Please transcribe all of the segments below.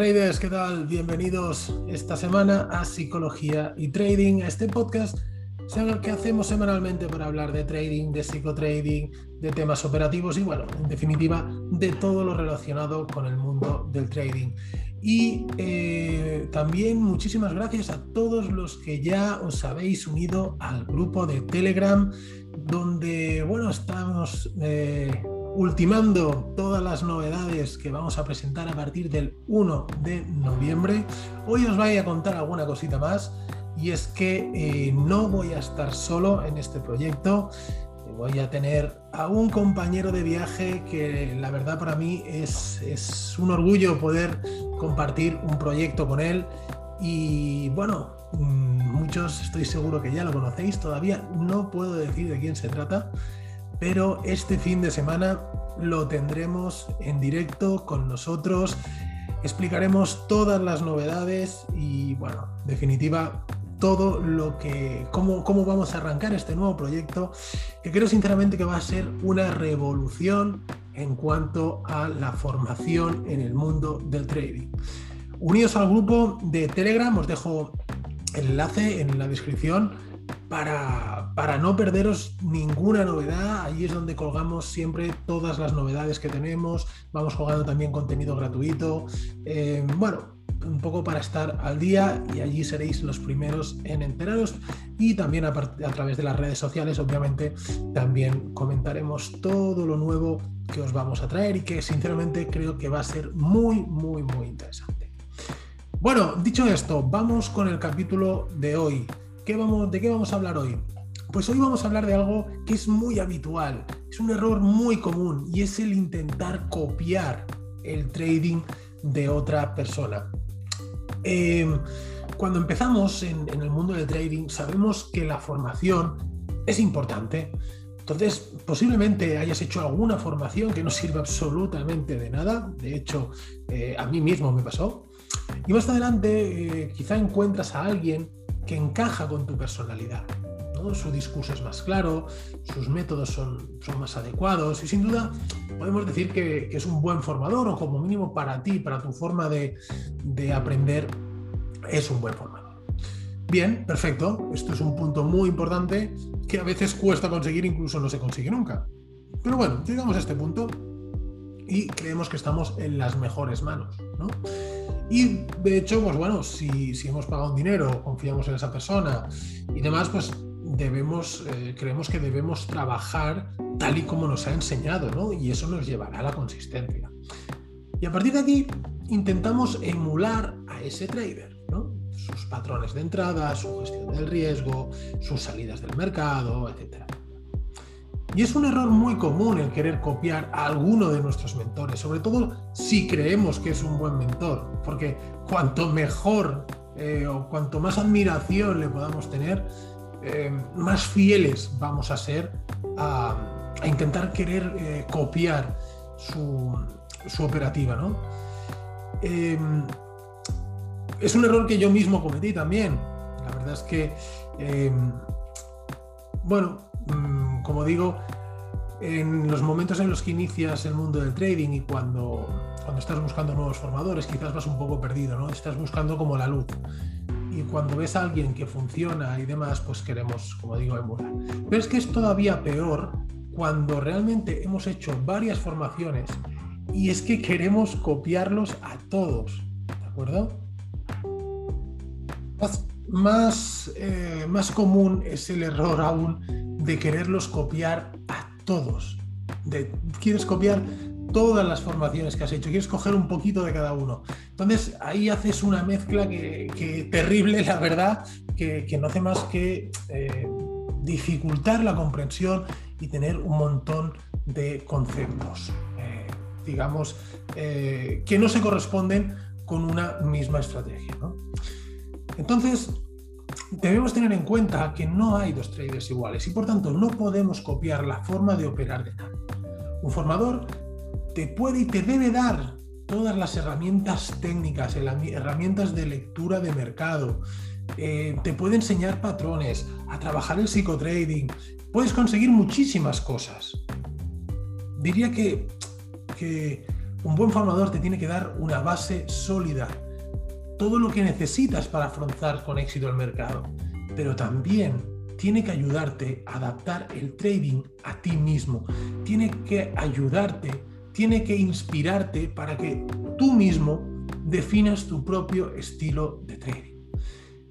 traders, ¿qué tal? Bienvenidos esta semana a Psicología y Trading, a este podcast que hacemos semanalmente para hablar de trading, de psicotrading, de temas operativos y bueno, en definitiva, de todo lo relacionado con el mundo del trading. Y eh, también muchísimas gracias a todos los que ya os habéis unido al grupo de Telegram, donde, bueno, estamos eh, ultimando todas las novedades que vamos a presentar a partir del 1 de noviembre. Hoy os voy a contar alguna cosita más y es que eh, no voy a estar solo en este proyecto. Voy a tener a un compañero de viaje que la verdad para mí es, es un orgullo poder compartir un proyecto con él. Y bueno, mm, muchos estoy seguro que ya lo conocéis, todavía no puedo decir de quién se trata, pero este fin de semana lo tendremos en directo con nosotros. Explicaremos todas las novedades y bueno, definitiva, todo lo que, cómo, cómo vamos a arrancar este nuevo proyecto, que creo sinceramente que va a ser una revolución en cuanto a la formación en el mundo del trading. Unidos al grupo de Telegram, os dejo el enlace en la descripción para, para, no perderos ninguna novedad. Allí es donde colgamos siempre todas las novedades que tenemos. Vamos colgando también contenido gratuito. Eh, bueno, un poco para estar al día y allí seréis los primeros en enteraros y también a, través de las redes sociales obviamente también comentaremos todo lo nuevo que os vamos a traer y que sinceramente creo que va a ser muy muy muy interesante. Bueno, dicho esto, vamos con el capítulo de hoy. ¿Qué vamos, ¿De qué vamos a hablar hoy? Pues hoy vamos a hablar de algo que es muy habitual, es un error muy común y es el intentar copiar el trading de otra persona. Eh, cuando empezamos en, el mundo del trading, sabemos que la formación es importante. Entonces, posiblemente hayas hecho alguna formación que no sirve absolutamente de nada. De hecho, eh, a mí mismo me pasó. Y más adelante, eh, quizá encuentras a alguien que encaja con tu personalidad. Su discurso es más claro, sus métodos son, son más adecuados y sin duda podemos decir que, es un buen formador o como mínimo para ti, para tu forma de, de aprender, es un buen formador. Bien, perfecto. Esto es un punto muy importante que a veces cuesta conseguir, incluso no se consigue nunca. Pero bueno, llegamos a este punto y creemos que estamos en las mejores manos. ¿no? Y de hecho, pues bueno, si, si hemos pagado un dinero, confiamos en esa persona y demás, pues debemos, eh, creemos que debemos trabajar tal y como nos ha enseñado, ¿no? Y eso nos llevará a la consistencia. Y a partir de aquí intentamos emular a ese trader, ¿no? Sus patrones de entrada, su gestión del riesgo, sus salidas del mercado, etc. Y es un error muy común el querer copiar a alguno de nuestros mentores, sobre todo si creemos que es un buen mentor, porque cuanto mejor eh, o cuanto más admiración le podamos tener, eh, más fieles vamos a ser a, intentar querer eh, copiar su, operativa. ¿no? Em, es un error que yo mismo cometí también. La verdad es que, em, bueno, mm, como digo, en los momentos en los que inicias el mundo del trading y cuando, cuando estás buscando nuevos formadores, quizás vas un poco perdido, ¿no? Estás buscando como la luz y cuando ves a alguien que funciona y demás, pues queremos, como digo, emular. Pero es que es todavía peor cuando realmente hemos hecho varias formaciones y es que queremos copiarlos a todos, ¿de acuerdo? Más, eh, más, común es el error aún de quererlos copiar a todos. De, quieres copiar todas las formaciones que has hecho, quieres coger un poquito de cada uno. Entonces ahí haces una mezcla que, terrible, la verdad, que, no hace más que eh, dificultar la comprensión y tener un montón de conceptos, eh, digamos, eh, que no se corresponden con una misma estrategia. Entonces, debemos tener en cuenta que no hay dos traders iguales y por tanto no podemos copiar la forma de operar de nadie. Un formador te puede y te debe dar todas las herramientas técnicas, herramientas de lectura de mercado. Eh, te puede enseñar patrones, a trabajar el psicotrading. Puedes conseguir muchísimas cosas. Diría que, Un buen formador te tiene que dar una base sólida, todo lo que necesitas para afrontar con éxito el mercado, pero también tiene que ayudarte a adaptar el trading a ti mismo, tiene que ayudarte, tiene que inspirarte para que tú mismo definas tu propio estilo de trading.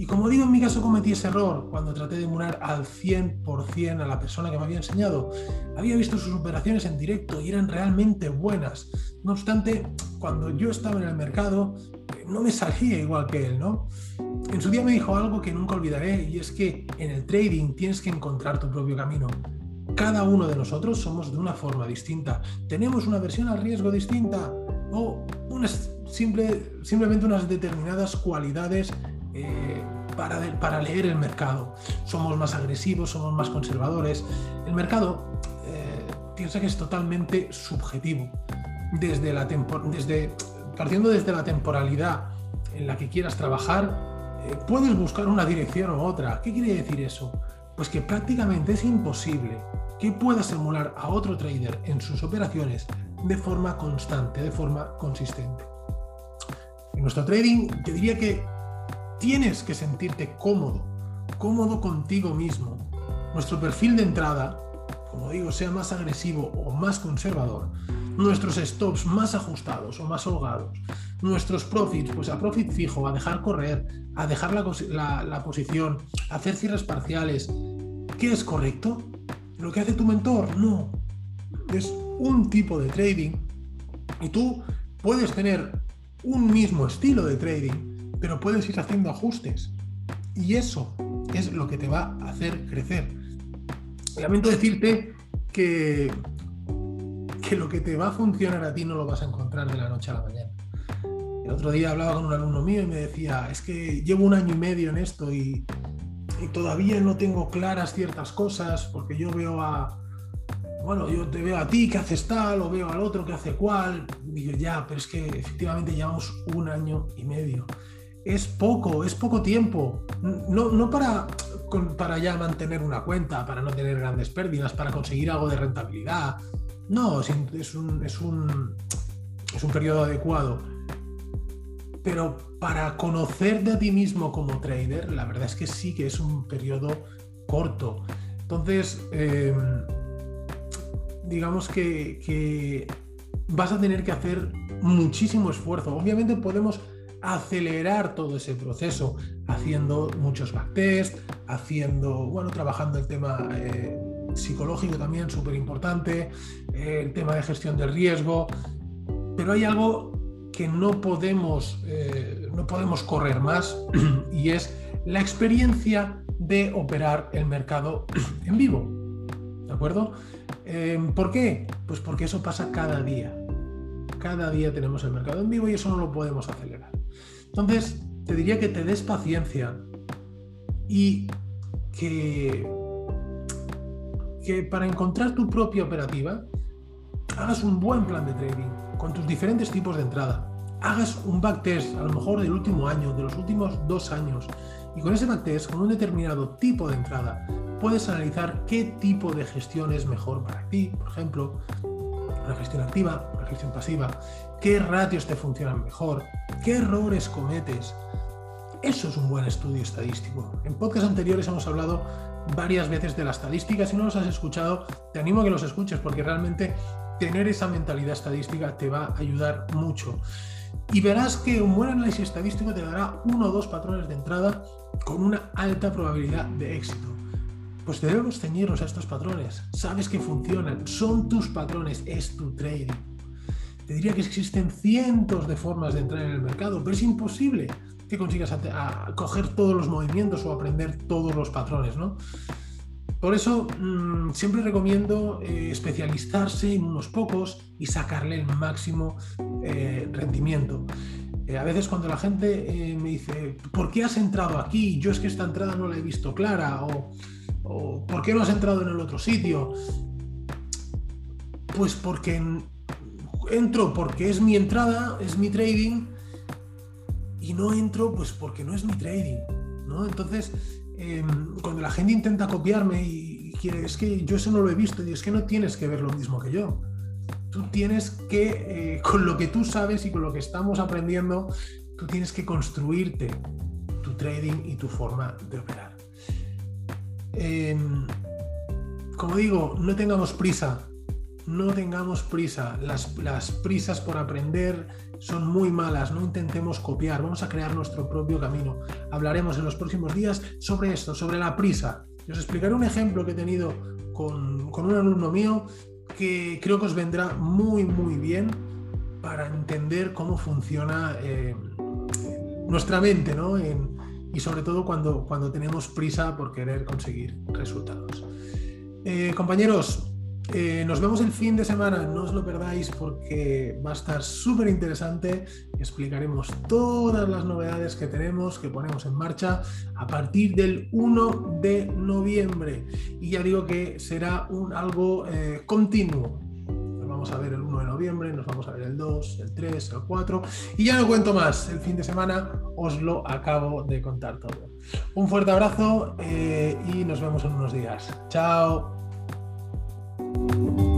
Y como digo, en mi caso cometí ese error cuando traté de emular al 100% a la persona que me había enseñado. Había visto sus operaciones en directo y eran realmente buenas. No obstante, cuando yo estaba en el mercado, eh, no me salía igual que él, ¿no? En su día me dijo algo que nunca olvidaré y es que en el trading tienes que encontrar tu propio camino. Cada uno de nosotros somos de una forma distinta. Tenemos una versión al riesgo distinta o unas simple, simplemente unas determinadas cualidades eh, para, para, leer el mercado. Somos más agresivos, somos más conservadores. El mercado eh, piensa que es totalmente subjetivo. Desde la desde, partiendo desde la temporalidad en la que quieras trabajar, eh, puedes buscar una dirección u otra. ¿Qué quiere decir eso? Pues que prácticamente es imposible que puedas emular a otro trader en sus operaciones de forma constante, de forma consistente. En nuestro trading, te diría que tienes que sentirte cómodo, cómodo contigo mismo. Nuestro perfil de entrada, como digo, sea más agresivo o más conservador, nuestros stops más ajustados o más holgados, nuestros profits, pues a profit fijo, a dejar correr, a dejar la, la posición, a hacer cierres parciales. ¿Qué es correcto? ¿Lo que hace tu mentor? No. Es un tipo de trading y tú puedes tener un mismo estilo de trading pero puedes ir haciendo ajustes. Y eso es lo que te va a hacer crecer. Lamento decirte que, que lo que te va a funcionar a ti no lo vas a encontrar de la noche a la mañana. El otro día hablaba con un alumno mío y me decía, es que llevo un año y medio en esto y, y todavía no tengo claras ciertas cosas porque yo veo a, bueno, yo te veo a ti que haces tal o veo al otro que hace cual. digo, ya, pero es que efectivamente llevamos un año y medio es poco, es poco tiempo. No, no para, para ya mantener una cuenta, para no tener grandes pérdidas, para conseguir algo de rentabilidad. No, es un, es un, es un periodo adecuado. Pero para conocerte a ti mismo como trader, la verdad es que sí que es un periodo corto. Entonces, em, digamos que, que vas a tener que hacer muchísimo esfuerzo. Obviamente podemos acelerar todo ese proceso haciendo muchos backtests, haciendo, bueno, trabajando el tema eh, psicológico también, súper importante, eh, el tema de gestión del riesgo, pero hay algo que no podemos, eh, no podemos correr más y es la experiencia de operar el mercado en vivo. ¿De acuerdo? ¿Por qué? Pues porque eso pasa cada día. Cada día tenemos el mercado en vivo y eso no lo podemos acelerar. Entonces, te diría que te des paciencia y que, que para encontrar tu propia operativa, hagas un buen plan de trading con tus diferentes tipos de entrada. Hagas un backtest, a lo mejor del último año, de los últimos dos años, y con ese backtest, con un determinado tipo de entrada, puedes analizar qué tipo de gestión es mejor para ti, por ejemplo, una gestión activa, una gestión pasiva, qué ratios te funcionan mejor, qué errores cometes. Eso es un buen estudio estadístico. En podcasts anteriores hemos hablado varias veces de la estadística. Si no los has escuchado, te animo a que los escuches porque realmente tener esa mentalidad estadística te va a ayudar mucho. Y verás que un buen análisis estadístico te dará uno o dos patrones de entrada con una alta probabilidad de éxito. Pues debemos ceñirnos a estos patrones. Sabes que funcionan, son tus patrones, es tu trading. Te diría que existen cientos de formas de entrar en el mercado, pero es imposible que consigas coger todos los movimientos o aprender todos los patrones, ¿no? Por eso mm, siempre recomiendo eh, especializarse en unos pocos y sacarle el máximo eh, rendimiento. Eh, a veces cuando la gente me dice, ¿por qué has entrado aquí? Yo es que esta entrada no la he visto clara. O, o ¿por qué no has entrado en el otro sitio? Pues porque entro porque es mi entrada, es mi trading, y no entro pues porque no es mi trading. ¿no? Entonces, em, cuando la gente intenta copiarme y, quiere, es que yo eso no lo he visto, y es que no tienes que ver lo mismo que yo. tú tienes que, eh, con lo que tú sabes y con lo que estamos aprendiendo, tú tienes que construirte tu trading y tu forma de operar. Em, como digo, no tengamos prisa, no tengamos prisa. Las, prisas por aprender son muy malas, no intentemos copiar, vamos a crear nuestro propio camino. Hablaremos en los próximos días sobre esto, sobre la prisa. os explicaré un ejemplo que he tenido con, un alumno mío que creo que os vendrá muy, muy bien para entender cómo funciona eh, nuestra mente, ¿no? y sobre todo cuando, cuando tenemos prisa por querer conseguir resultados. Eh, compañeros, eh, nos vemos el fin de semana, no os lo perdáis porque va a estar súper interesante explicaremos todas las novedades que tenemos, que ponemos en marcha a partir del 1 de noviembre. Y ya digo que será algo eh, continuo. Nos vamos a ver el 1 de noviembre, nos vamos a ver el 2, el 3, el 4 y ya no cuento más. El fin de semana os lo acabo de contar todo. Un fuerte abrazo eh, y nos vemos en unos días. Chao. Thank you.